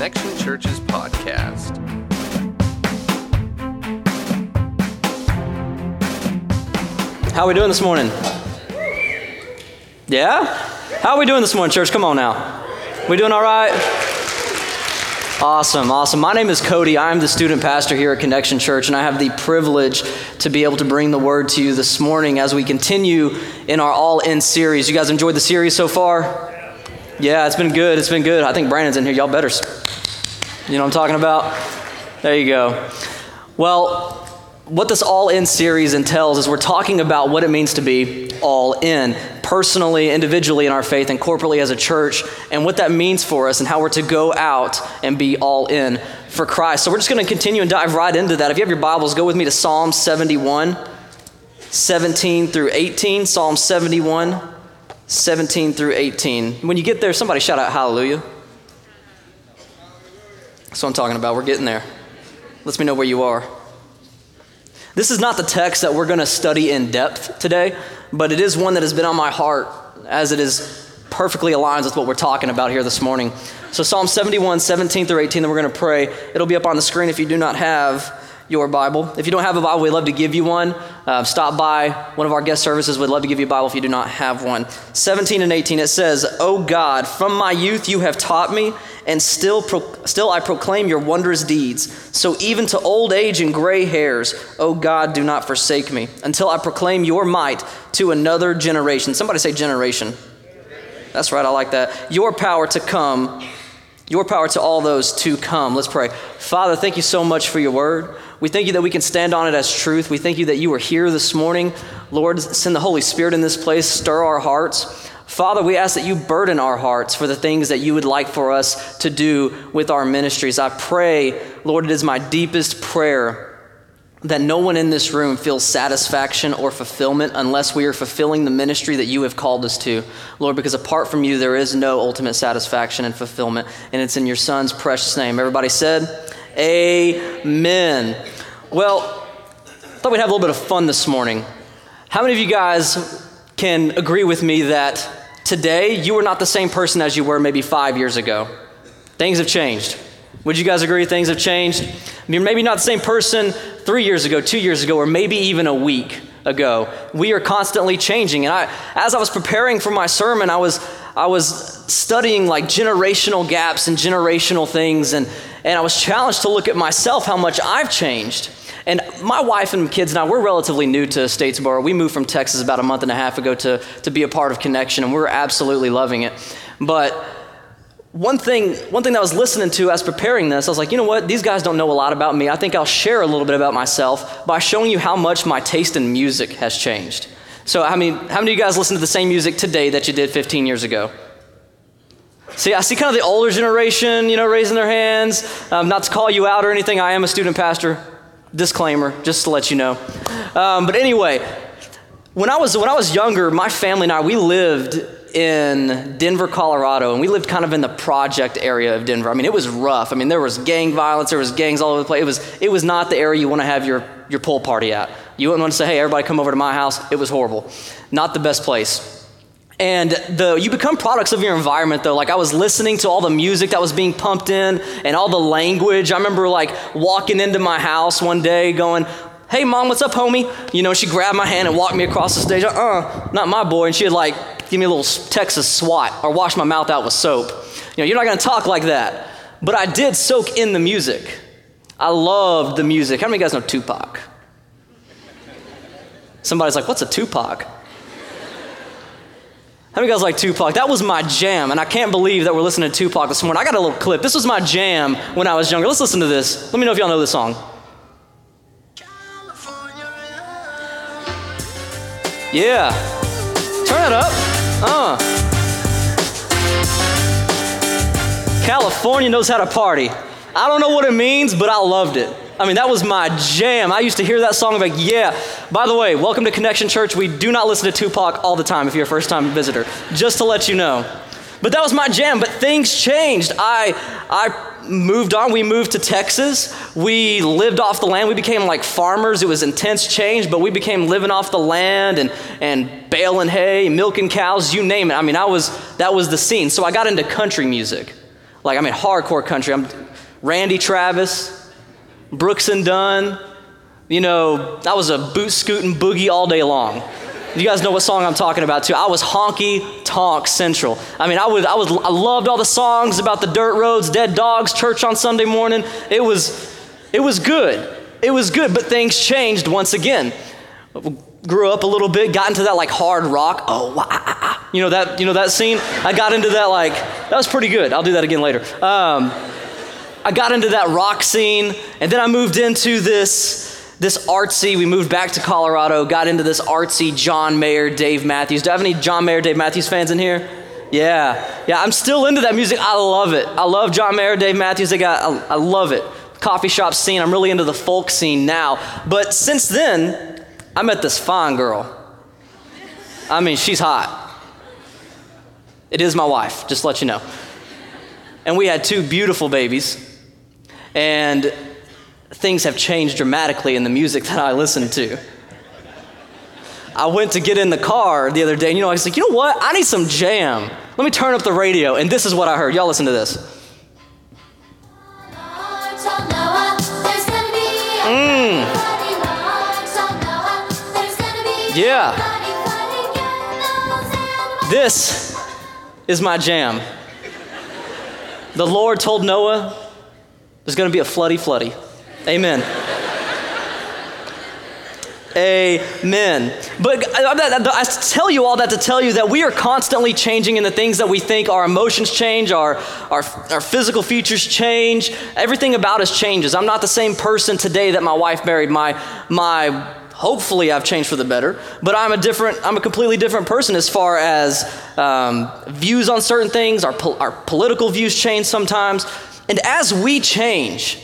Connection Churches podcast. How are we doing this morning? Yeah? How are we doing this morning, church? Come on now. We doing all right? Awesome, awesome. My name is Cody. I'm the student pastor here at Connection Church, and I have the privilege to be able to bring the word to you this morning as we continue in our All In series. You guys enjoyed the series so far? Yeah, it's been good. It's been good. I think Brandon's in here. Y'all better. You know what I'm talking about? There you go. Well, what this all in series entails is we're talking about what it means to be all in, personally, individually in our faith, and corporately as a church, and what that means for us, and how we're to go out and be all in for Christ. So we're just going to continue and dive right into that. If you have your Bibles, go with me to Psalm 71, 17 through 18. Psalm 71, 17 through 18. When you get there, somebody shout out hallelujah. That's what I'm talking about. We're getting there. Lets me know where you are. This is not the text that we're going to study in depth today, but it is one that has been on my heart as it is perfectly aligns with what we're talking about here this morning. So, Psalm 71, 17 through 18, then we're going to pray. It'll be up on the screen if you do not have your Bible. If you don't have a Bible, we'd love to give you one. Uh, stop by one of our guest services. We'd love to give you a Bible if you do not have one. 17 and 18, it says, O God, from my youth you have taught me, and still, pro- still I proclaim your wondrous deeds. So even to old age and gray hairs, O God, do not forsake me, until I proclaim your might to another generation. Somebody say generation. That's right, I like that. Your power to come your power to all those to come. Let's pray. Father, thank you so much for your word. We thank you that we can stand on it as truth. We thank you that you are here this morning. Lord, send the Holy Spirit in this place, stir our hearts. Father, we ask that you burden our hearts for the things that you would like for us to do with our ministries. I pray, Lord, it is my deepest prayer that no one in this room feels satisfaction or fulfillment unless we are fulfilling the ministry that you have called us to. Lord, because apart from you, there is no ultimate satisfaction and fulfillment. And it's in your Son's precious name. Everybody said, Amen. Well, thought we'd have a little bit of fun this morning. How many of you guys can agree with me that today you are not the same person as you were maybe five years ago? Things have changed. Would you guys agree things have changed? You're maybe not the same person three years ago, two years ago, or maybe even a week ago. We are constantly changing. And I, as I was preparing for my sermon, I was, I was studying like generational gaps and generational things, and, and I was challenged to look at myself, how much I've changed. And my wife and kids and I, we're relatively new to Statesboro. We moved from Texas about a month and a half ago to, to be a part of Connection, and we're absolutely loving it. But one thing, one thing that I was listening to as preparing this, I was like, you know what? These guys don't know a lot about me. I think I'll share a little bit about myself by showing you how much my taste in music has changed. So, how many, how many of you guys listen to the same music today that you did 15 years ago? See, I see kind of the older generation, you know, raising their hands. Um, not to call you out or anything, I am a student pastor. Disclaimer, just to let you know. Um, but anyway, when I was when I was younger, my family and I we lived in Denver, Colorado, and we lived kind of in the project area of Denver. I mean, it was rough. I mean, there was gang violence, there was gangs all over the place. It was it was not the area you want to have your your pool party at. You wouldn't want to say, "Hey, everybody, come over to my house." It was horrible. Not the best place. And the, you become products of your environment, though. Like, I was listening to all the music that was being pumped in and all the language. I remember, like, walking into my house one day going, Hey, mom, what's up, homie? You know, she grabbed my hand and walked me across the stage. Uh uh not my boy. And she'd, like, give me a little Texas swat or wash my mouth out with soap. You know, you're not to talk like that. But I did soak in the music. I loved the music. How many of you guys know Tupac? Somebody's like, What's a Tupac? How many guys like Tupac? That was my jam, and I can't believe that we're listening to Tupac this morning. I got a little clip. This was my jam when I was younger. Let's listen to this. Let me know if y'all know this song. Yeah. Turn it up. Uh. California knows how to party. I don't know what it means, but I loved it. I mean, that was my jam. I used to hear that song like, yeah. By the way, welcome to Connection Church. We do not listen to Tupac all the time if you're a first time visitor, just to let you know. But that was my jam. But things changed. I, I moved on. We moved to Texas. We lived off the land. We became like farmers. It was intense change, but we became living off the land and, and baling hay, milking cows, you name it. I mean, I was, that was the scene. So I got into country music. Like, I mean, hardcore country. I'm Randy Travis, Brooks and Dunn. You know, that was a boot scooting boogie all day long. You guys know what song I'm talking about too. I was honky tonk central. I mean, I was, I was, I loved all the songs about the dirt roads, dead dogs, church on Sunday morning. It was, it was good. It was good, but things changed once again. Grew up a little bit, got into that like hard rock. Oh, wow. Ah, ah, ah. you know that, you know that scene. I got into that like that was pretty good. I'll do that again later. Um, I got into that rock scene, and then I moved into this this artsy, we moved back to Colorado, got into this artsy John Mayer, Dave Matthews. Do I have any John Mayer, Dave Matthews fans in here? Yeah, yeah, I'm still into that music. I love it. I love John Mayer, Dave Matthews. They got, I, I love it. Coffee shop scene. I'm really into the folk scene now. But since then, I met this fine girl. I mean, she's hot. It is my wife, just let you know. And we had two beautiful babies. And things have changed dramatically in the music that I listen to. I went to get in the car the other day, and you know, I was like, you know what? I need some jam. Let me turn up the radio, and this is what I heard. Y'all listen to this. Mm. Yeah. This is my jam. The Lord told Noah there's going to be a floody, floody. Amen. Amen. But I tell you all that to tell you that we are constantly changing in the things that we think. Our emotions change, our, our, our physical features change. Everything about us changes. I'm not the same person today that my wife married. My, my hopefully I've changed for the better, but I'm a different, I'm a completely different person as far as um, views on certain things. Our, our political views change sometimes. And as we change,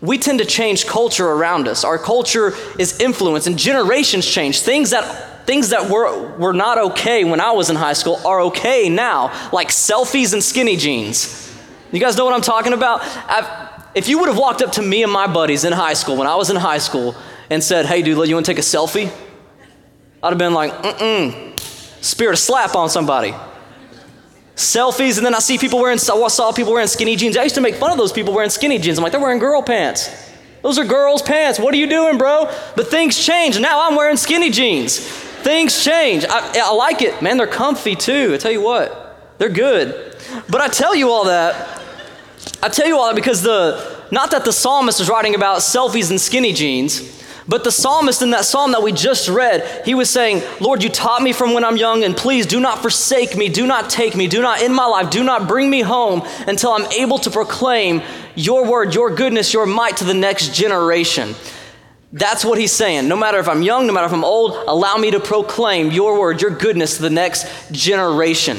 we tend to change culture around us. Our culture is influenced and generations change. Things that things that were, were not okay when I was in high school are okay now, like selfies and skinny jeans. You guys know what I'm talking about? I've, if you would have walked up to me and my buddies in high school when I was in high school and said, "Hey, dude, you want to take a selfie?" I'd have been like, "Mm-mm." Spirit a slap on somebody selfies, and then I see people wearing, I saw people wearing skinny jeans. I used to make fun of those people wearing skinny jeans. I'm like, they're wearing girl pants. Those are girls' pants. What are you doing, bro? But things change. Now I'm wearing skinny jeans. Things change. I, I like it. Man, they're comfy too. I tell you what, they're good. But I tell you all that, I tell you all that because the, not that the psalmist is writing about selfies and skinny jeans, but the psalmist in that psalm that we just read, he was saying, Lord, you taught me from when I'm young, and please do not forsake me, do not take me, do not in my life, do not bring me home until I'm able to proclaim your word, your goodness, your might to the next generation. That's what he's saying. No matter if I'm young, no matter if I'm old, allow me to proclaim your word, your goodness to the next generation.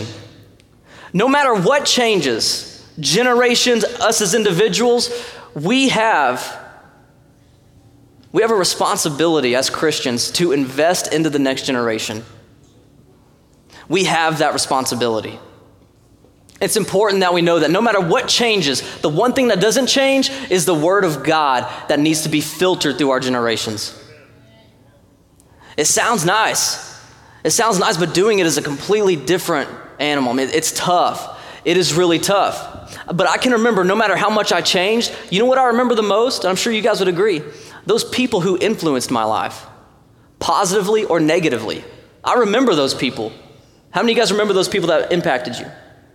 No matter what changes, generations, us as individuals, we have we have a responsibility as Christians to invest into the next generation. We have that responsibility. It's important that we know that no matter what changes, the one thing that doesn't change is the Word of God that needs to be filtered through our generations. It sounds nice. It sounds nice, but doing it is a completely different animal. It's tough. It is really tough. But I can remember no matter how much I changed, you know what I remember the most? I'm sure you guys would agree those people who influenced my life, positively or negatively. I remember those people. How many of you guys remember those people that impacted you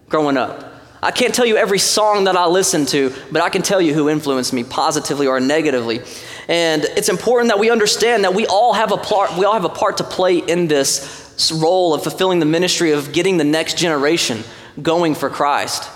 growing up? I can't tell you every song that I listened to, but I can tell you who influenced me positively or negatively. And it's important that we understand that we all have a part, we all have a part to play in this role of fulfilling the ministry of getting the next generation going for Christ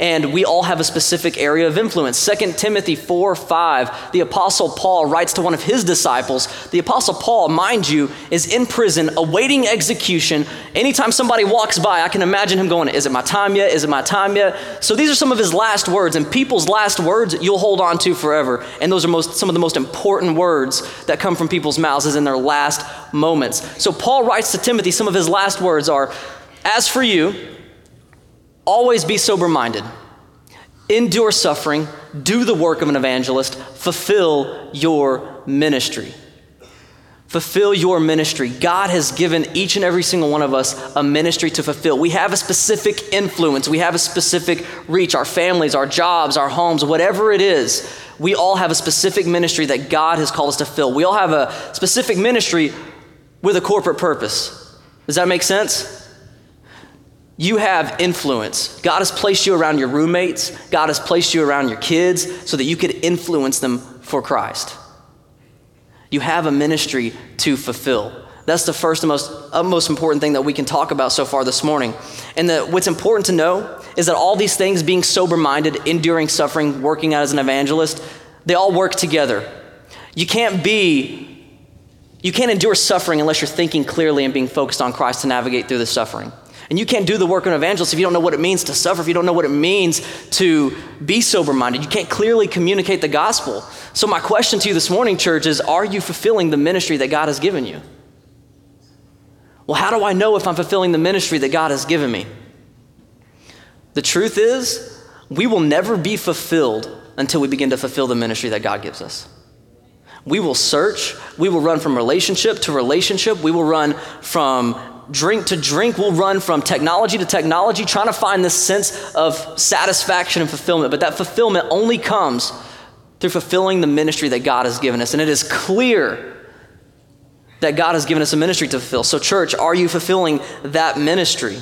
and we all have a specific area of influence. 2 Timothy 4 5, the Apostle Paul writes to one of his disciples. The Apostle Paul, mind you, is in prison awaiting execution. Anytime somebody walks by, I can imagine him going, Is it my time yet? Is it my time yet? So these are some of his last words, and people's last words you'll hold on to forever. And those are most, some of the most important words that come from people's mouths, is in their last moments. So Paul writes to Timothy, some of his last words are, As for you, Always be sober minded, endure suffering, do the work of an evangelist, fulfill your ministry. Fulfill your ministry. God has given each and every single one of us a ministry to fulfill. We have a specific influence, we have a specific reach. Our families, our jobs, our homes, whatever it is, we all have a specific ministry that God has called us to fill. We all have a specific ministry with a corporate purpose. Does that make sense? You have influence. God has placed you around your roommates, God has placed you around your kids so that you could influence them for Christ. You have a ministry to fulfill. That's the first and most, uh, most important thing that we can talk about so far this morning. And the, what's important to know is that all these things, being sober minded, enduring suffering, working out as an evangelist, they all work together. You can't be, you can't endure suffering unless you're thinking clearly and being focused on Christ to navigate through the suffering. And you can't do the work of an evangelist if you don't know what it means to suffer, if you don't know what it means to be sober minded. You can't clearly communicate the gospel. So, my question to you this morning, church, is Are you fulfilling the ministry that God has given you? Well, how do I know if I'm fulfilling the ministry that God has given me? The truth is, we will never be fulfilled until we begin to fulfill the ministry that God gives us. We will search, we will run from relationship to relationship, we will run from drink to drink. We'll run from technology to technology, trying to find this sense of satisfaction and fulfillment. But that fulfillment only comes through fulfilling the ministry that God has given us. And it is clear that God has given us a ministry to fulfill. So, church, are you fulfilling that ministry?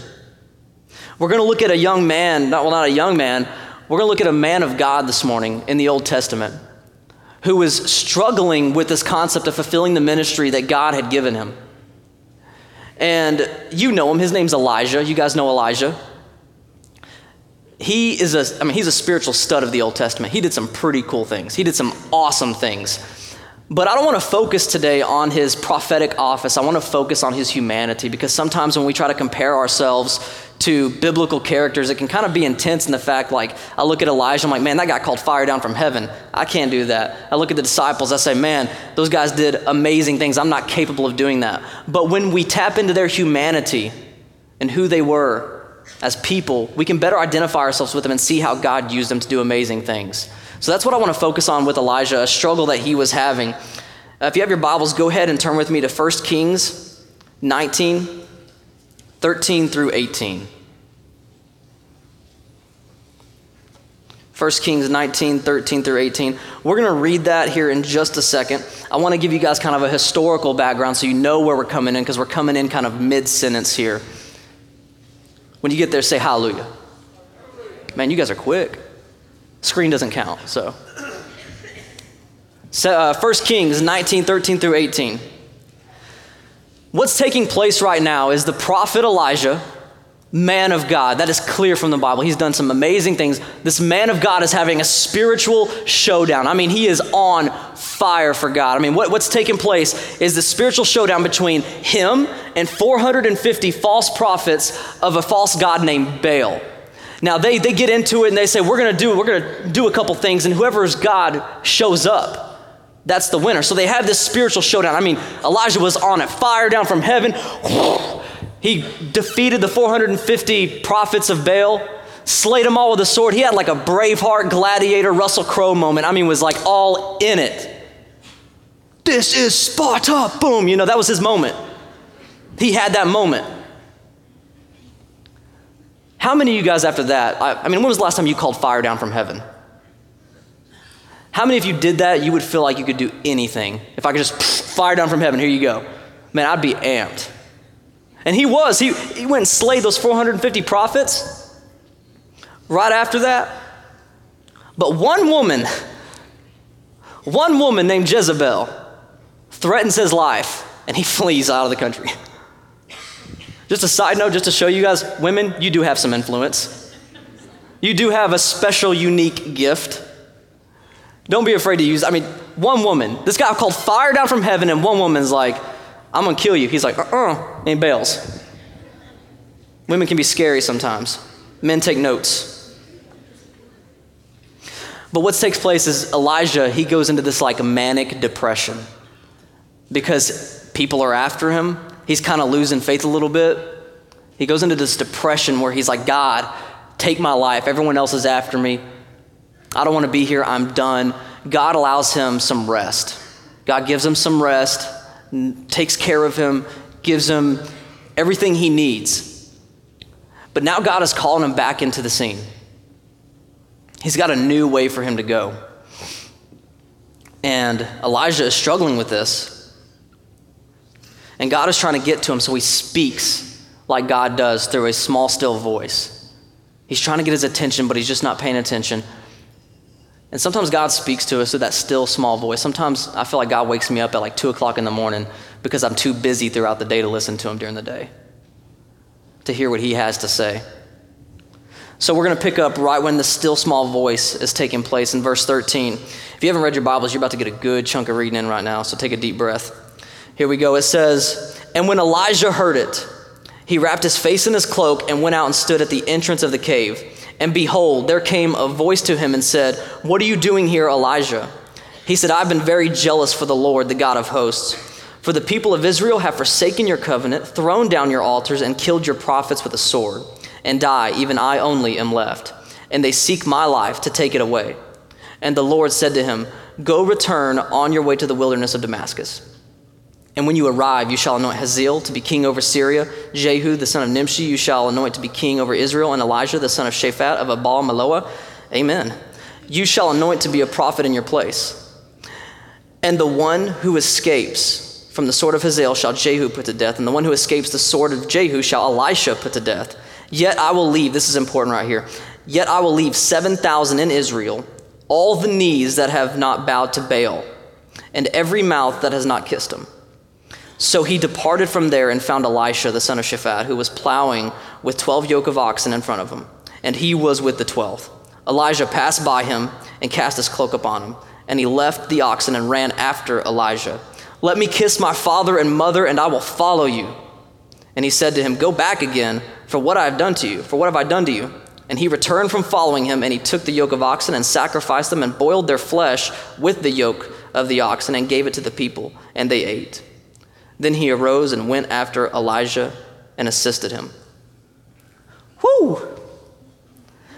We're going to look at a young man, not, well, not a young man, we're going to look at a man of God this morning in the Old Testament who was struggling with this concept of fulfilling the ministry that God had given him. And you know him. His name's Elijah. You guys know Elijah. He is a, I mean, he's a spiritual stud of the Old Testament. He did some pretty cool things. He did some awesome things. But I don't want to focus today on his prophetic office. I want to focus on his humanity because sometimes when we try to compare ourselves to biblical characters, it can kind of be intense in the fact, like, I look at Elijah, I'm like, man, that guy called fire down from heaven. I can't do that. I look at the disciples, I say, man, those guys did amazing things. I'm not capable of doing that. But when we tap into their humanity and who they were as people, we can better identify ourselves with them and see how God used them to do amazing things. So that's what I want to focus on with Elijah, a struggle that he was having. Uh, if you have your Bibles, go ahead and turn with me to 1 Kings 19. 13 through 18. 1 Kings 19, 13 through 18. We're going to read that here in just a second. I want to give you guys kind of a historical background so you know where we're coming in because we're coming in kind of mid sentence here. When you get there, say hallelujah. Man, you guys are quick. Screen doesn't count, so. so uh, 1 Kings 19, 13 through 18. What's taking place right now is the prophet Elijah, man of God. That is clear from the Bible. He's done some amazing things. This man of God is having a spiritual showdown. I mean, he is on fire for God. I mean, what, what's taking place is the spiritual showdown between him and 450 false prophets of a false God named Baal. Now they, they get into it and they say, We're gonna do, we're gonna do a couple things, and whoever's God shows up that's the winner. So they have this spiritual showdown. I mean, Elijah was on it, fire down from heaven. He defeated the 450 prophets of Baal, slayed them all with a sword. He had like a Braveheart gladiator Russell Crowe moment. I mean, was like all in it. This is Sparta. Boom. You know, that was his moment. He had that moment. How many of you guys after that? I, I mean, when was the last time you called fire down from heaven? How many of you did that? You would feel like you could do anything. If I could just fire down from heaven, here you go. Man, I'd be amped. And he was. He, he went and slayed those 450 prophets right after that. But one woman, one woman named Jezebel, threatens his life and he flees out of the country. Just a side note, just to show you guys, women, you do have some influence. You do have a special, unique gift. Don't be afraid to use. I mean, one woman. This guy called fire down from heaven, and one woman's like, "I'm gonna kill you." He's like, "Uh-uh," and bails. Women can be scary sometimes. Men take notes. But what takes place is Elijah, he goes into this like manic depression because people are after him. He's kind of losing faith a little bit. He goes into this depression where he's like, God, take my life. Everyone else is after me. I don't want to be here. I'm done. God allows him some rest. God gives him some rest. takes care of him, gives him everything he needs. But now God is calling him back into the scene. He's got a new way for him to go. And Elijah is struggling with this. And God is trying to get to him, so he speaks like God does through a small, still voice. He's trying to get his attention, but he's just not paying attention. And sometimes God speaks to us through that still, small voice. Sometimes I feel like God wakes me up at like 2 o'clock in the morning because I'm too busy throughout the day to listen to him during the day, to hear what he has to say. So we're going to pick up right when the still small voice is taking place in verse 13. If you haven't read your Bibles, you're about to get a good chunk of reading in right now, so take a deep breath. Here we go. It says, And when Elijah heard it, he wrapped his face in his cloak and went out and stood at the entrance of the cave. And behold, there came a voice to him and said, What are you doing here, Elijah? He said, I've been very jealous for the Lord, the God of hosts. For the people of Israel have forsaken your covenant, thrown down your altars, and killed your prophets with a sword and die, even I only am left. And they seek my life to take it away. And the Lord said to him, Go return on your way to the wilderness of Damascus. And when you arrive, you shall anoint Hazael to be king over Syria, Jehu the son of Nimshi you shall anoint to be king over Israel, and Elisha the son of Shaphat of Abal Meholah. Amen. You shall anoint to be a prophet in your place. And the one who escapes from the sword of Hazael shall Jehu put to death, and the one who escapes the sword of Jehu shall Elisha put to death. Yet I will leave, this is important right here. Yet I will leave 7,000 in Israel, all the knees that have not bowed to Baal, and every mouth that has not kissed him. So he departed from there and found Elisha, the son of Shaphat, who was plowing with 12 yoke of oxen in front of him, and he was with the 12th. Elijah passed by him and cast his cloak upon him, and he left the oxen and ran after Elijah. Let me kiss my father and mother, and I will follow you. And he said to him, Go back again, for what I have done to you. For what have I done to you? And he returned from following him, and he took the yoke of oxen and sacrificed them and boiled their flesh with the yoke of the oxen and gave it to the people, and they ate. Then he arose and went after Elijah and assisted him. Whew!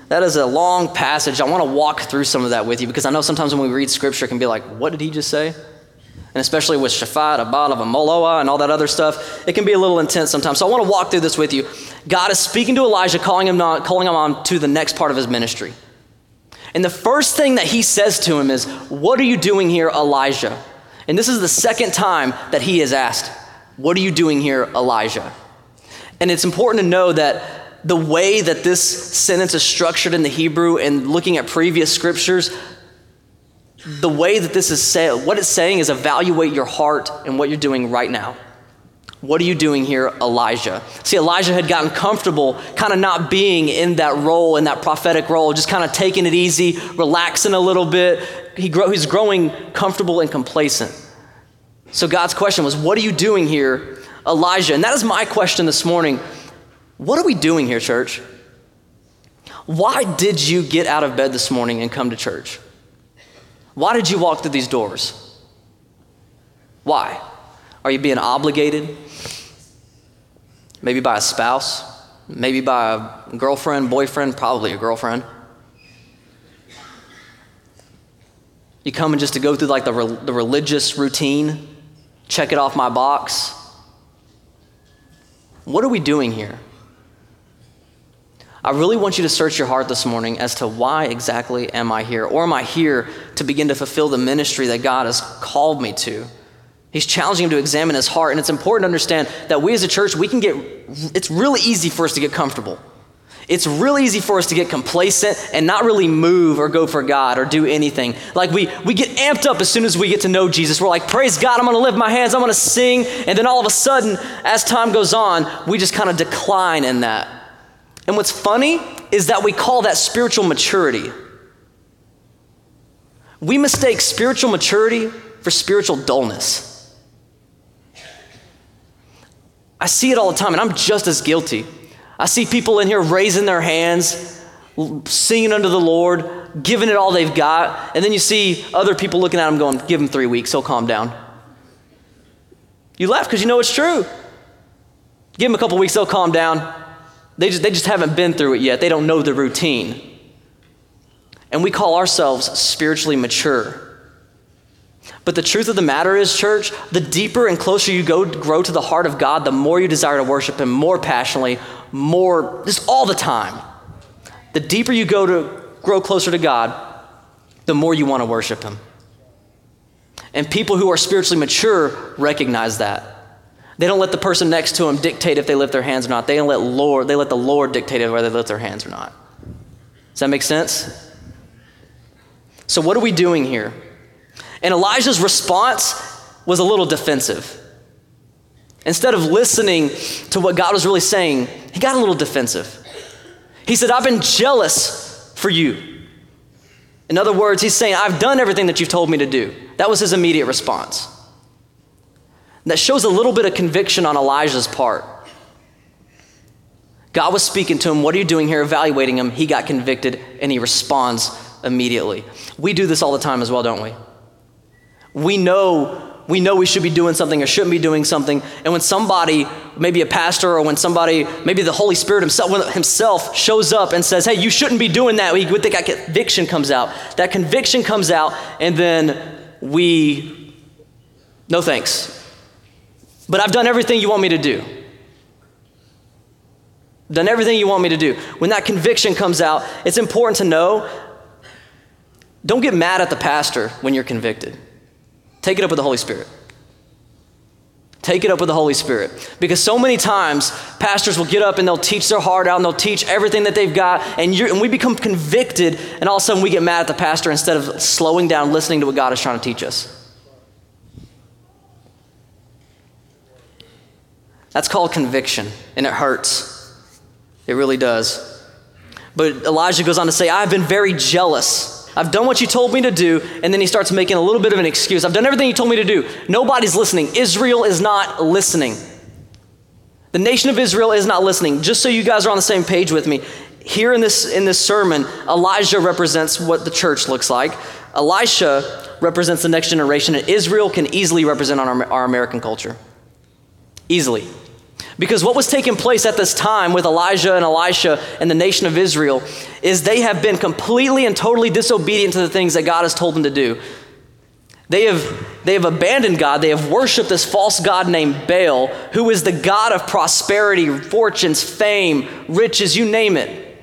That is a long passage. I want to walk through some of that with you because I know sometimes when we read scripture, it can be like, what did he just say? And especially with Shaphat, Abal, Moloah, and all that other stuff, it can be a little intense sometimes. So I want to walk through this with you. God is speaking to Elijah, calling him, not, calling him on to the next part of his ministry. And the first thing that he says to him is, What are you doing here, Elijah? And this is the second time that he is asked, What are you doing here, Elijah? And it's important to know that the way that this sentence is structured in the Hebrew and looking at previous scriptures, the way that this is said, what it's saying is evaluate your heart and what you're doing right now. What are you doing here, Elijah? See, Elijah had gotten comfortable kind of not being in that role, in that prophetic role, just kind of taking it easy, relaxing a little bit. He grow, he's growing comfortable and complacent. So God's question was, What are you doing here, Elijah? And that is my question this morning. What are we doing here, church? Why did you get out of bed this morning and come to church? Why did you walk through these doors? Why? Are you being obligated? Maybe by a spouse? Maybe by a girlfriend, boyfriend, probably a girlfriend. You coming just to go through like the, re- the religious routine, check it off my box. What are we doing here? I really want you to search your heart this morning as to why exactly am I here? Or am I here to begin to fulfill the ministry that God has called me to? He's challenging him to examine his heart. And it's important to understand that we as a church, we can get, it's really easy for us to get comfortable. It's really easy for us to get complacent and not really move or go for God or do anything. Like we, we get amped up as soon as we get to know Jesus. We're like, praise God, I'm going to lift my hands, I'm going to sing. And then all of a sudden, as time goes on, we just kind of decline in that. And what's funny is that we call that spiritual maturity. We mistake spiritual maturity for spiritual dullness. I see it all the time, and I'm just as guilty. I see people in here raising their hands, singing unto the Lord, giving it all they've got, and then you see other people looking at them going, Give him three weeks, he'll calm down. You laugh because you know it's true. Give him a couple weeks, they'll calm down. They just, they just haven't been through it yet, they don't know the routine. And we call ourselves spiritually mature. But the truth of the matter is, church, the deeper and closer you go grow to the heart of God, the more you desire to worship Him more passionately, more, just all the time. The deeper you go to grow closer to God, the more you want to worship Him. And people who are spiritually mature recognize that. They don't let the person next to them dictate if they lift their hands or not. They don't let Lord, they let the Lord dictate whether they lift their hands or not. Does that make sense? So what are we doing here? And Elijah's response was a little defensive. Instead of listening to what God was really saying, he got a little defensive. He said, I've been jealous for you. In other words, he's saying, I've done everything that you've told me to do. That was his immediate response. That shows a little bit of conviction on Elijah's part. God was speaking to him, What are you doing here? Evaluating him. He got convicted and he responds immediately. We do this all the time as well, don't we? We know we know we should be doing something or shouldn't be doing something. And when somebody, maybe a pastor or when somebody, maybe the Holy Spirit himself, himself shows up and says, hey, you shouldn't be doing that, we think that conviction comes out. That conviction comes out, and then we, no thanks. But I've done everything you want me to do. Done everything you want me to do. When that conviction comes out, it's important to know don't get mad at the pastor when you're convicted. Take it up with the Holy Spirit. Take it up with the Holy Spirit. Because so many times, pastors will get up and they'll teach their heart out and they'll teach everything that they've got, and, and we become convicted, and all of a sudden we get mad at the pastor instead of slowing down, listening to what God is trying to teach us. That's called conviction, and it hurts. It really does. But Elijah goes on to say, I've been very jealous I've done what you told me to do. And then he starts making a little bit of an excuse. I've done everything you told me to do. Nobody's listening. Israel is not listening. The nation of Israel is not listening. Just so you guys are on the same page with me, here in this, in this sermon, Elijah represents what the church looks like. Elisha represents the next generation, and Israel can easily represent our, our American culture. Easily. Because what was taking place at this time with Elijah and Elisha and the nation of Israel is they have been completely and totally disobedient to the things that God has told them to do. They have, they have abandoned God. They have worshiped this false God named Baal, who is the God of prosperity, fortunes, fame, riches, you name it.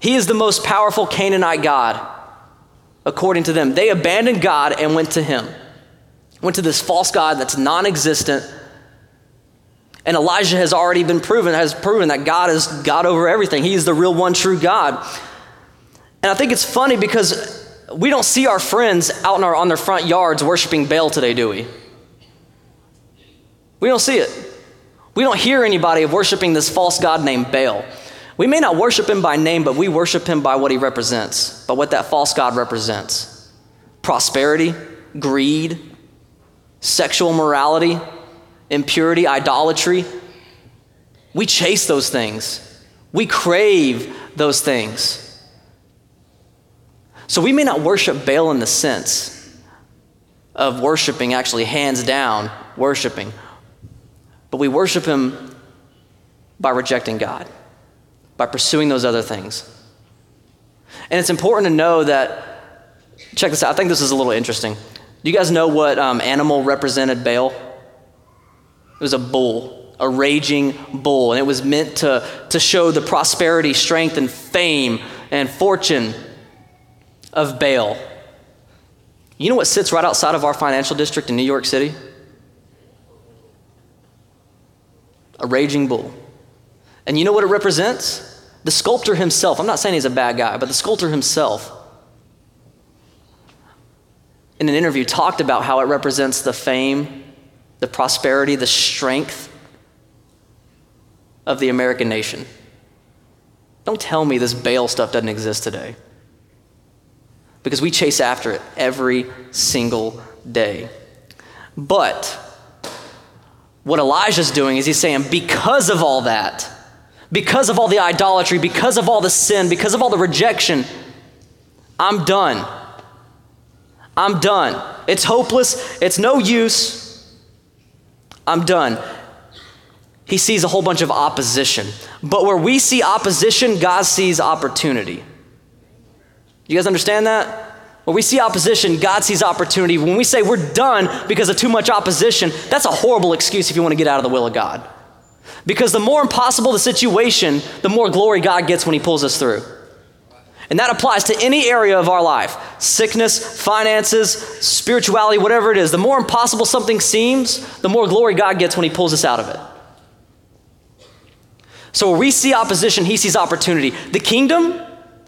He is the most powerful Canaanite God, according to them. They abandoned God and went to him, went to this false God that's non existent and Elijah has already been proven, has proven that God is God over everything. He is the real one true God. And I think it's funny because we don't see our friends out our, on their front yards worshiping Baal today, do we? We don't see it. We don't hear anybody worshiping this false God named Baal. We may not worship him by name, but we worship him by what he represents, by what that false God represents prosperity, greed, sexual morality, impurity, idolatry. We chase those things, we crave those things. So we may not worship Baal in the sense of worshiping, actually, hands down, worshiping, but we worship him by rejecting God, by pursuing those other things. And it's important to know that, check this out, I think this is a little interesting. Do you guys know what um, animal represented Baal? It was a bull, a raging bull, and it was meant to, to show the prosperity, strength, and fame and fortune of Baal. You know what sits right outside of our financial district in New York City? A raging bull. And you know what it represents? The sculptor himself. I'm not saying he's a bad guy, but the sculptor himself, in an interview, talked about how it represents the fame the prosperity, the strength of the American nation. Don't tell me this Baal stuff doesn't exist today. Because we chase after it every single day. But what Elijah's doing is he's saying, because of all that, because of all the idolatry, because of all the sin, because of all the rejection, I'm done. I'm done. It's hopeless. It's no use. I'm done. He sees a whole bunch of opposition. But where we see opposition, God sees opportunity. You guys understand that? Where we see opposition, God sees opportunity. When we say we're done because of too much opposition, that's a horrible excuse if you want to get out of the will of God. Because the more impossible the situation, the more glory God gets when He pulls us through. And that applies to any area of our life sickness, finances, spirituality, whatever it is. The more impossible something seems, the more glory God gets when He pulls us out of it. So where we see opposition, He sees opportunity. The kingdom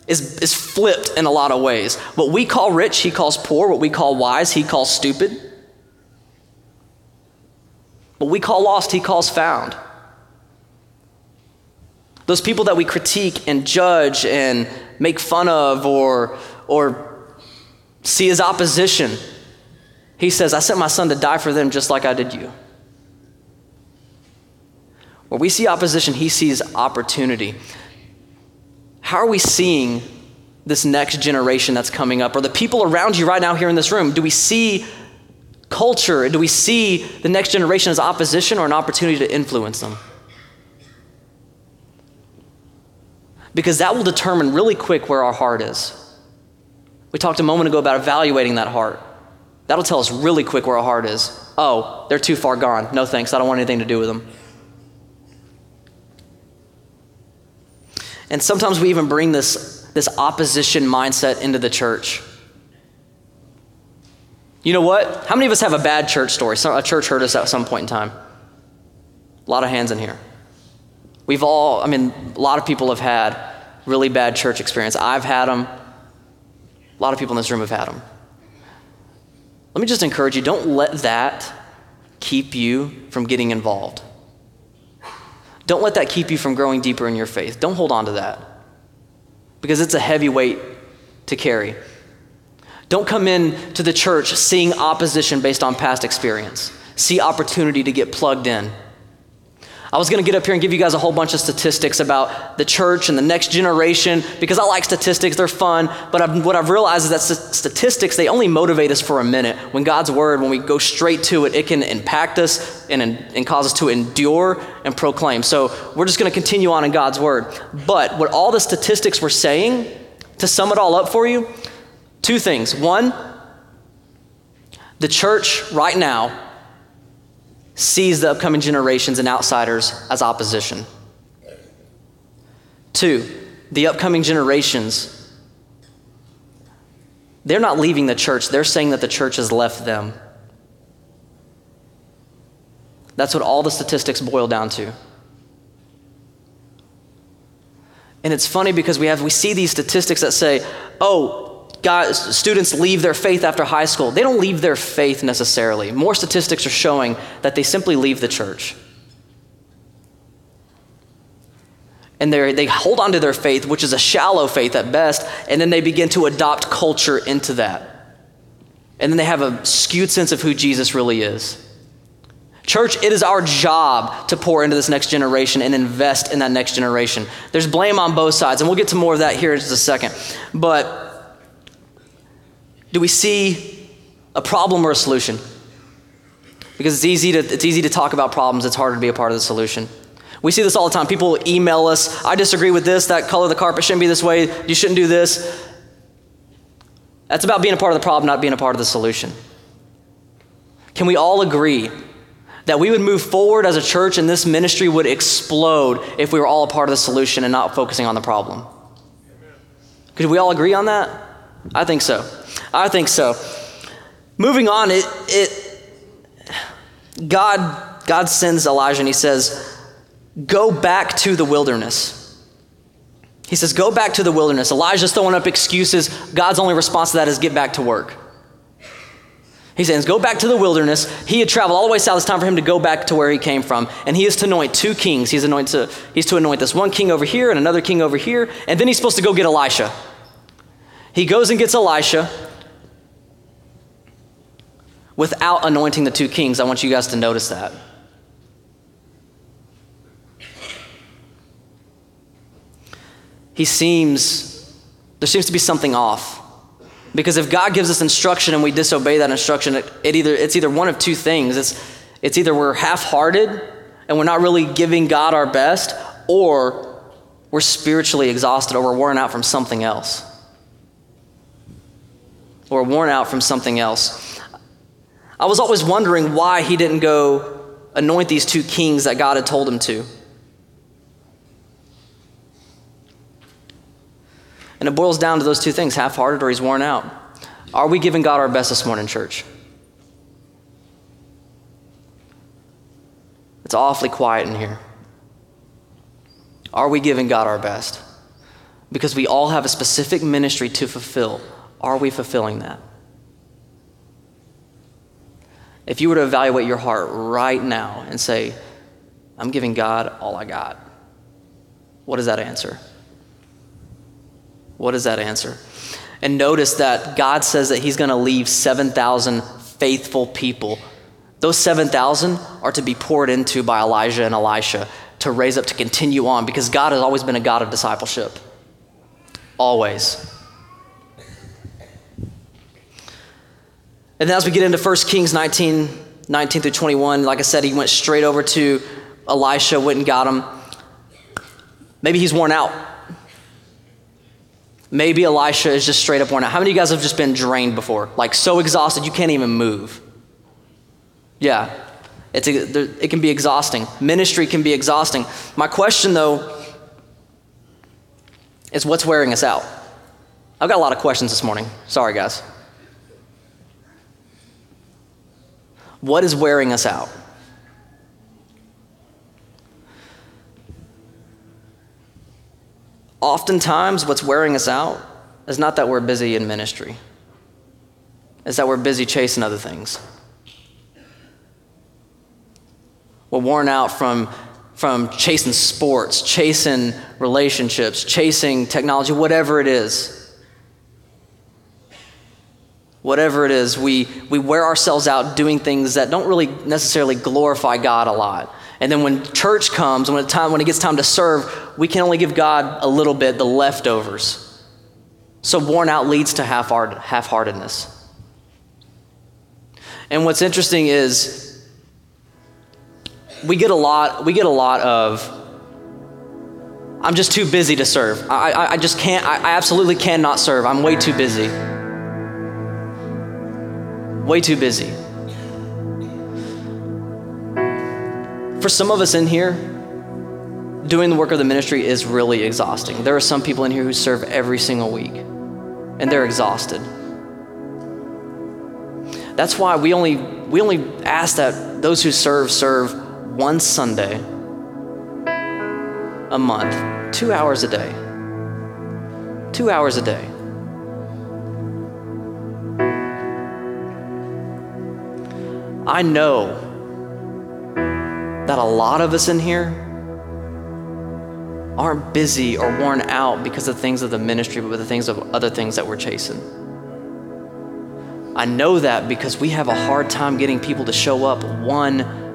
is, is flipped in a lot of ways. What we call rich, He calls poor. What we call wise, He calls stupid. What we call lost, He calls found. Those people that we critique and judge and make fun of or, or see as opposition, he says, I sent my son to die for them just like I did you. Where we see opposition, he sees opportunity. How are we seeing this next generation that's coming up? Or the people around you right now here in this room? Do we see culture? Do we see the next generation as opposition or an opportunity to influence them? Because that will determine really quick where our heart is. We talked a moment ago about evaluating that heart. That'll tell us really quick where our heart is. Oh, they're too far gone. No thanks. I don't want anything to do with them. And sometimes we even bring this, this opposition mindset into the church. You know what? How many of us have a bad church story? a church hurt us at some point in time. A lot of hands in here. We've all, I mean, a lot of people have had really bad church experience. I've had them. A lot of people in this room have had them. Let me just encourage you don't let that keep you from getting involved. Don't let that keep you from growing deeper in your faith. Don't hold on to that because it's a heavy weight to carry. Don't come in to the church seeing opposition based on past experience. See opportunity to get plugged in I was going to get up here and give you guys a whole bunch of statistics about the church and the next generation because I like statistics, they're fun. But I've, what I've realized is that st- statistics, they only motivate us for a minute. When God's word, when we go straight to it, it can impact us and, and cause us to endure and proclaim. So we're just going to continue on in God's word. But what all the statistics were saying, to sum it all up for you, two things. One, the church right now sees the upcoming generations and outsiders as opposition. Two, the upcoming generations, they're not leaving the church, they're saying that the church has left them. That's what all the statistics boil down to. And it's funny because we have we see these statistics that say, "Oh, guys, students leave their faith after high school. They don't leave their faith necessarily. More statistics are showing that they simply leave the church. And they hold on to their faith, which is a shallow faith at best, and then they begin to adopt culture into that. And then they have a skewed sense of who Jesus really is. Church, it is our job to pour into this next generation and invest in that next generation. There's blame on both sides, and we'll get to more of that here in just a second. But do we see a problem or a solution? Because it's easy to, it's easy to talk about problems, it's harder to be a part of the solution. We see this all the time. People email us, I disagree with this, that color of the carpet shouldn't be this way, you shouldn't do this. That's about being a part of the problem, not being a part of the solution. Can we all agree that we would move forward as a church and this ministry would explode if we were all a part of the solution and not focusing on the problem? Could we all agree on that? I think so. I think so. Moving on, it, it God, God sends Elijah and he says, Go back to the wilderness. He says, Go back to the wilderness. Elijah's throwing up excuses. God's only response to that is get back to work. He says, Go back to the wilderness. He had traveled all the way south. It's time for him to go back to where he came from. And he is to anoint two kings. He's, anoint to, he's to anoint this one king over here and another king over here. And then he's supposed to go get Elisha. He goes and gets Elisha without anointing the two kings. I want you guys to notice that. He seems, there seems to be something off. Because if God gives us instruction and we disobey that instruction, it, it either, it's either one of two things. It's, it's either we're half hearted and we're not really giving God our best, or we're spiritually exhausted or we're worn out from something else. or worn out from something else. I was always wondering why he didn't go anoint these two kings that God had told him to. And it boils down to those two things half hearted or he's worn out. Are we giving God our best this morning, church? It's awfully quiet in here. Are we giving God our best? Because we all have a specific ministry to fulfill. Are we fulfilling that? If you were to evaluate your heart right now and say, I'm giving God all I got, what is that answer? What is that answer? And notice that God says that He's going to leave 7,000 faithful people. Those 7,000 are to be poured into by Elijah and Elisha to raise up to continue on because God has always been a God of discipleship. Always. And then as we get into 1 Kings 19, 19 through 21, like I said, he went straight over to Elisha, went and got him. Maybe he's worn out. Maybe Elisha is just straight up worn out. How many of you guys have just been drained before? Like so exhausted you can't even move? Yeah, it's a, it can be exhausting. Ministry can be exhausting. My question, though, is what's wearing us out? I've got a lot of questions this morning. Sorry, guys. What is wearing us out? Oftentimes, what's wearing us out is not that we're busy in ministry, it's that we're busy chasing other things. We're worn out from, from chasing sports, chasing relationships, chasing technology, whatever it is. Whatever it is, we, we wear ourselves out doing things that don't really necessarily glorify God a lot. And then when church comes, when, time, when it gets time to serve, we can only give God a little bit, the leftovers. So worn out leads to half-heartedness. And what's interesting is we get a lot, we get a lot of, I'm just too busy to serve. I, I, I just can't, I, I absolutely cannot serve. I'm way too busy. Way too busy. For some of us in here, doing the work of the ministry is really exhausting. There are some people in here who serve every single week, and they're exhausted. That's why we only, we only ask that those who serve serve one Sunday a month, two hours a day. Two hours a day. I know that a lot of us in here aren't busy or worn out because of things of the ministry, but with the things of other things that we're chasing. I know that because we have a hard time getting people to show up one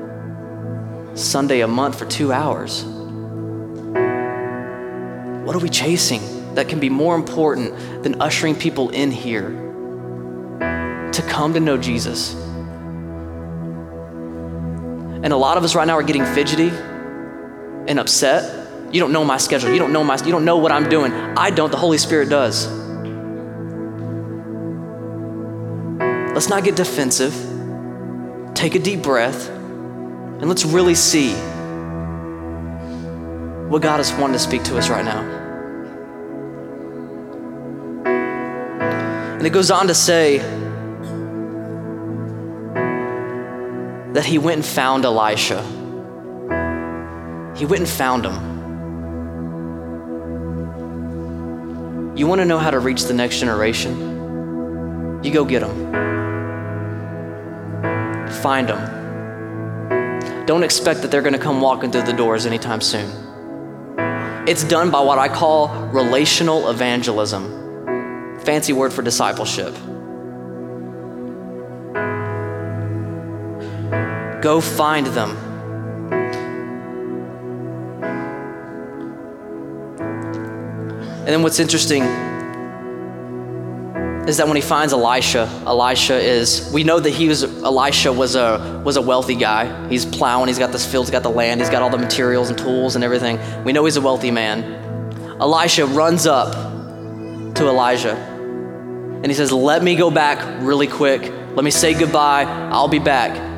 Sunday a month for two hours? What are we chasing that can be more important than ushering people in here to come to know Jesus? And a lot of us right now are getting fidgety and upset. You don't know my schedule. You don't know my you don't know what I'm doing. I don't, the Holy Spirit does. Let's not get defensive. Take a deep breath and let's really see what God is wanting to speak to us right now. And it goes on to say that he went and found Elisha. He went and found him. You want to know how to reach the next generation? You go get them. Find them don't expect that they're going to come walking through the doors anytime soon. It's done by what I call relational evangelism, fancy word for discipleship. Go find them. And then what's interesting is that when he finds Elisha, Elisha is we know that he was Elisha was a was a wealthy guy. He's plowing, he's got this field, he's got the land, he's got all the materials and tools and everything. We know he's a wealthy man. Elisha runs up to Elijah and he says, Let me go back really quick. Let me say goodbye. I'll be back.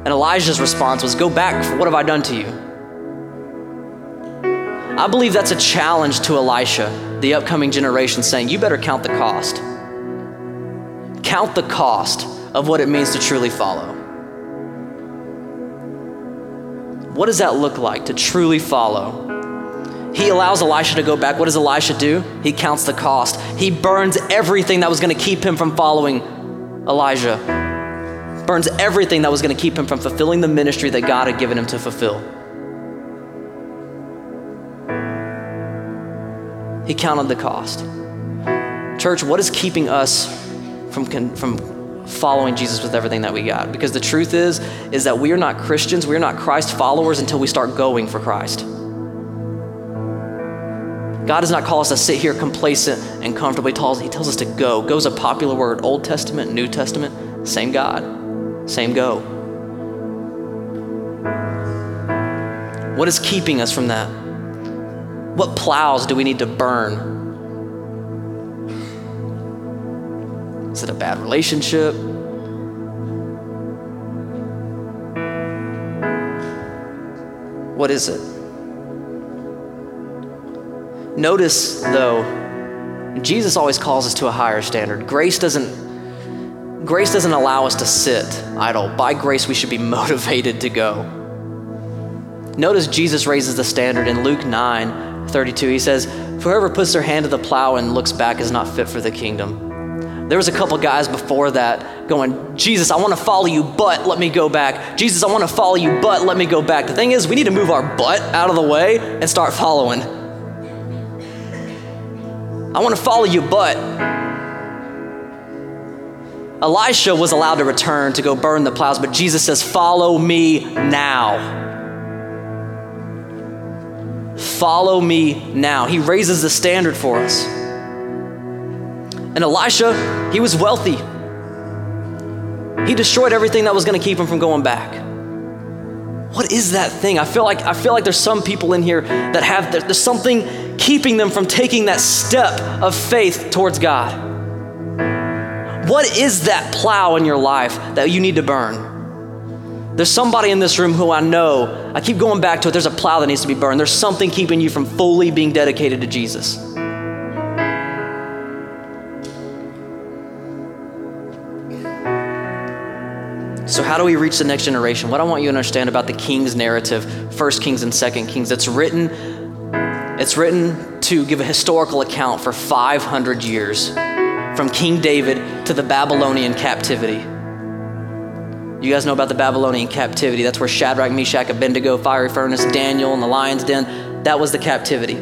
And Elijah's response was, Go back, for what have I done to you? I believe that's a challenge to Elisha, the upcoming generation, saying, You better count the cost. Count the cost of what it means to truly follow. What does that look like to truly follow? He allows Elisha to go back. What does Elisha do? He counts the cost. He burns everything that was going to keep him from following Elijah. Burns everything that was going to keep him from fulfilling the ministry that God had given him to fulfill. He counted the cost. Church, what is keeping us from, from following Jesus with everything that we got? Because the truth is, is that we are not Christians, we are not Christ followers until we start going for Christ. God does not call us to sit here complacent and comfortably. Tells, he tells us to go. Go is a popular word. Old Testament, New Testament, same God, same go. What is keeping us from that? What plows do we need to burn? Is it a bad relationship? What is it? Notice, though, Jesus always calls us to a higher standard. Grace doesn't, grace doesn't allow us to sit idle. By grace, we should be motivated to go. Notice Jesus raises the standard in Luke 9 32. He says, Whoever puts their hand to the plow and looks back is not fit for the kingdom. There was a couple guys before that going, Jesus, I want to follow you, but let me go back. Jesus, I want to follow you, but let me go back. The thing is, we need to move our butt out of the way and start following. I want to follow you, but Elisha was allowed to return to go burn the plows, but Jesus says, Follow me now. Follow me now. He raises the standard for us. And Elisha, he was wealthy. He destroyed everything that was going to keep him from going back. What is that thing? I feel like I feel like there's some people in here that have there's something keeping them from taking that step of faith towards God. What is that plow in your life that you need to burn? There's somebody in this room who I know, I keep going back to it, there's a plow that needs to be burned. There's something keeping you from fully being dedicated to Jesus. So, how do we reach the next generation? What I want you to understand about the King's narrative, First Kings and Second Kings, it's written, it's written to give a historical account for 500 years, from King David to the Babylonian captivity. You guys know about the Babylonian captivity. That's where Shadrach, Meshach, Abednego, fiery furnace, Daniel, and the lion's den, that was the captivity.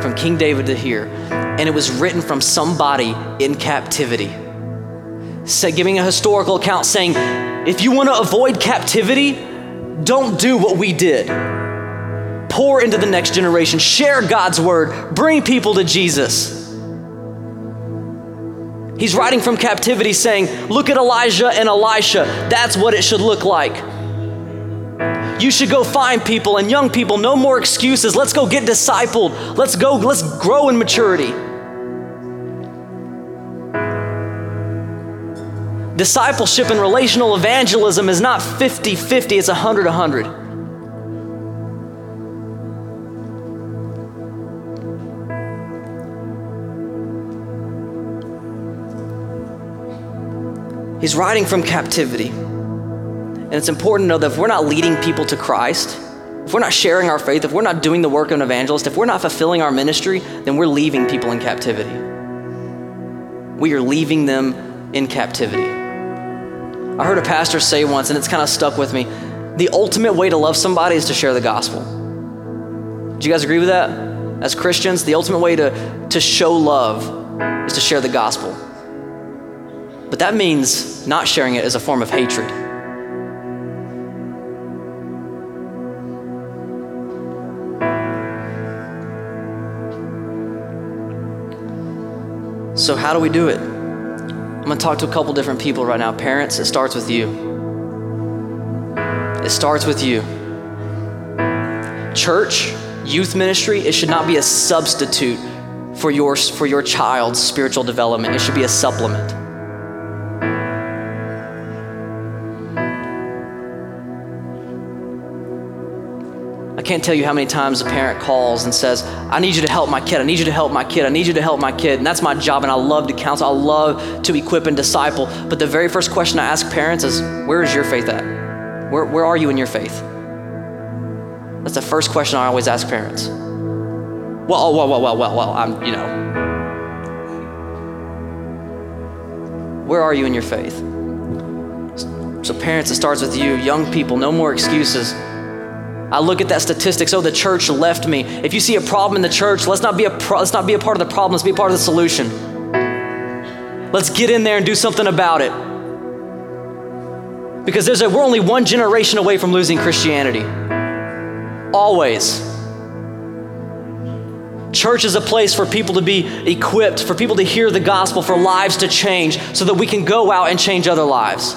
From King David to here. And it was written from somebody in captivity say, giving a historical account saying, if you want to avoid captivity, don't do what we did. Pour into the next generation, share God's word, bring people to Jesus. He's writing from captivity saying, Look at Elijah and Elisha. That's what it should look like. You should go find people and young people, no more excuses. Let's go get discipled. Let's go, let's grow in maturity. Discipleship and relational evangelism is not 50 50, it's 100 100. He's writing from captivity. And it's important to know that if we're not leading people to Christ, if we're not sharing our faith, if we're not doing the work of an evangelist, if we're not fulfilling our ministry, then we're leaving people in captivity. We are leaving them in captivity. I heard a pastor say once, and it's kind of stuck with me the ultimate way to love somebody is to share the gospel. Do you guys agree with that? As Christians, the ultimate way to, to show love is to share the gospel. But that means not sharing it as a form of hatred. So, how do we do it? I'm going to talk to a couple different people right now. Parents, it starts with you. It starts with you. Church, youth ministry, it should not be a substitute for your, for your child's spiritual development. It should be a supplement. Can't tell you how many times a parent calls and says, I need you to help my kid. I need you to help my kid. I need you to help my kid. And that's my job. And I love to counsel. I love to equip and disciple. But the very first question I ask parents is, Where is your faith at? Where, where are you in your faith? That's the first question I always ask parents. Well, oh, well, well, well, well, well, I'm, you know. Where are you in your faith? So, parents, it starts with you. Young people, no more excuses. I look at that statistic, Oh, the church left me. If you see a problem in the church, let's not be a pro- let's not be a part of the problem. Let's be a part of the solution. Let's get in there and do something about it. Because there's a, we're only one generation away from losing Christianity. Always. Church is a place for people to be equipped, for people to hear the gospel, for lives to change, so that we can go out and change other lives.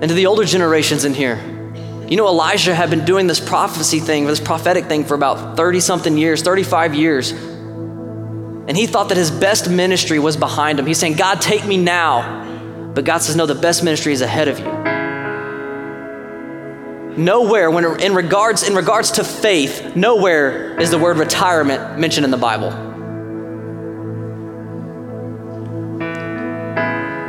And to the older generations in here, you know, Elijah had been doing this prophecy thing, this prophetic thing for about 30 something years, 35 years. And he thought that his best ministry was behind him. He's saying, God, take me now. But God says, no, the best ministry is ahead of you. Nowhere, when in regards, in regards to faith, nowhere is the word retirement mentioned in the Bible.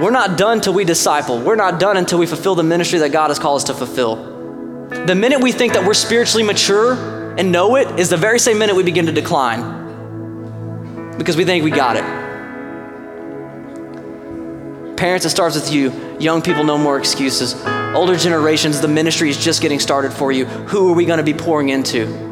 We're not done till we disciple. We're not done until we fulfill the ministry that God has called us to fulfill. The minute we think that we're spiritually mature and know it is the very same minute we begin to decline because we think we got it. Parents, it starts with you. Young people, no more excuses. Older generations, the ministry is just getting started for you. Who are we going to be pouring into?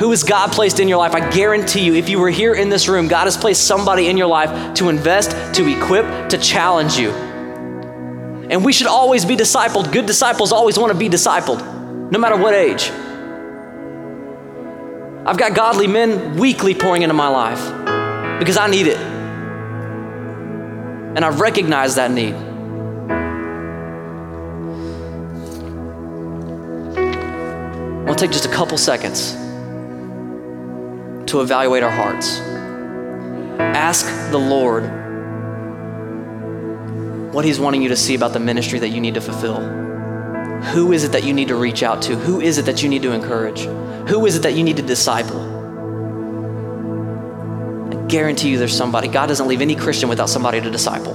Who has God placed in your life? I guarantee you, if you were here in this room, God has placed somebody in your life to invest, to equip, to challenge you. And we should always be discipled. Good disciples always want to be discipled, no matter what age. I've got godly men weekly pouring into my life because I need it. And I recognize that need. I want to take just a couple seconds to evaluate our hearts. Ask the Lord what He's wanting you to see about the ministry that you need to fulfill. Who is it that you need to reach out to? Who is it that you need to encourage? Who is it that you need to disciple? I guarantee you there's somebody. God doesn't leave any Christian without somebody to disciple.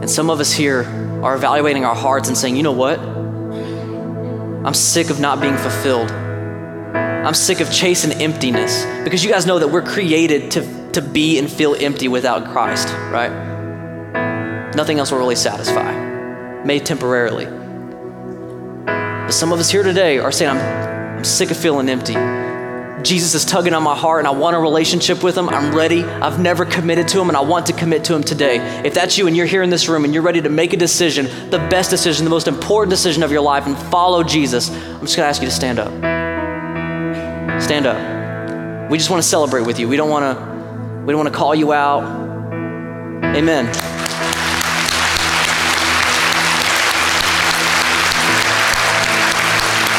And some of us here are evaluating our hearts and saying, you know what? I'm sick of not being fulfilled. I'm sick of chasing emptiness because you guys know that we're created to, to be and feel empty without Christ, right? Nothing else will really satisfy, may temporarily. But some of us here today are saying, I'm, I'm sick of feeling empty. Jesus is tugging on my heart and I want a relationship with him. I'm ready. I've never committed to him and I want to commit to him today. If that's you and you're here in this room and you're ready to make a decision, the best decision, the most important decision of your life, and follow Jesus, I'm just going to ask you to stand up. Stand up. We just want to celebrate with you. We don't want to we don't want to call you out. Amen.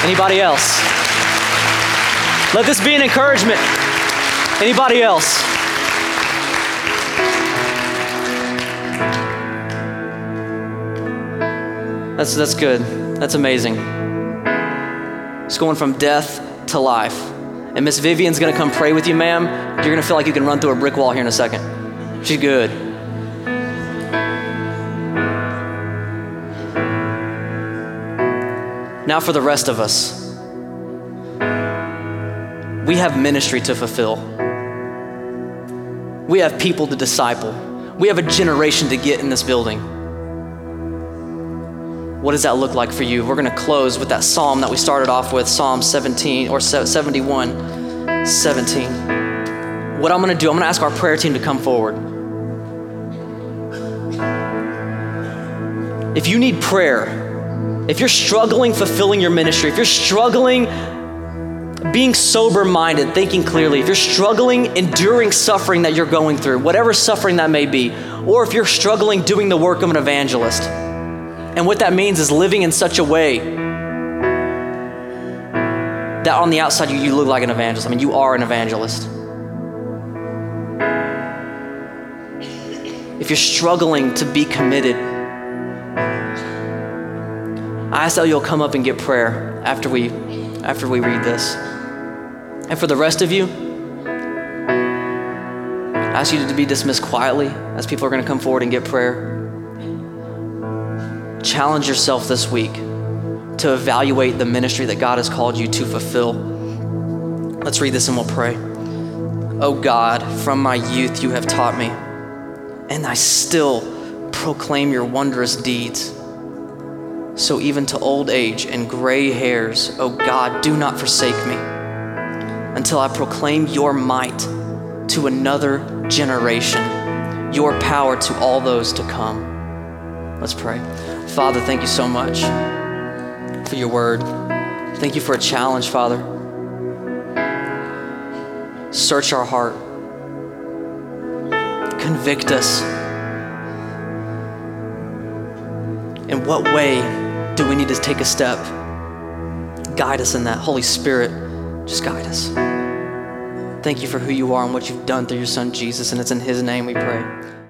Anybody else? Let this be an encouragement. Anybody else? That's, that's good. That's amazing. It's going from death to life. And Miss Vivian's gonna come pray with you, ma'am. You're gonna feel like you can run through a brick wall here in a second. She's good. Now, for the rest of us, we have ministry to fulfill. We have people to disciple. We have a generation to get in this building. What does that look like for you? We're going to close with that psalm that we started off with, Psalm 17 or 71, 17. What I'm going to do, I'm going to ask our prayer team to come forward. If you need prayer, if you're struggling fulfilling your ministry, if you're struggling being sober minded, thinking clearly, if you're struggling enduring suffering that you're going through, whatever suffering that may be, or if you're struggling doing the work of an evangelist, And what that means is living in such a way that on the outside you, you look like an evangelist. I mean, you are an evangelist. If you're struggling to be committed, I ask that you'll come up and get prayer after we after we read this. And for the rest of you, I ask you to be dismissed quietly as people are going to come forward and get prayer. Challenge yourself this week to evaluate the ministry that God has called you to fulfill. Let's read this and we'll pray. Oh God, from my youth you have taught me, and I still proclaim your wondrous deeds. So even to old age and gray hairs, oh God, do not forsake me until I proclaim your might to another generation, your power to all those to come. Let's pray. Father, thank you so much for your word. Thank you for a challenge, Father. Search our heart, convict us. In what way do we need to take a step? Guide us in that. Holy Spirit, just guide us. Thank you for who you are and what you've done through your son Jesus, and it's in his name we pray.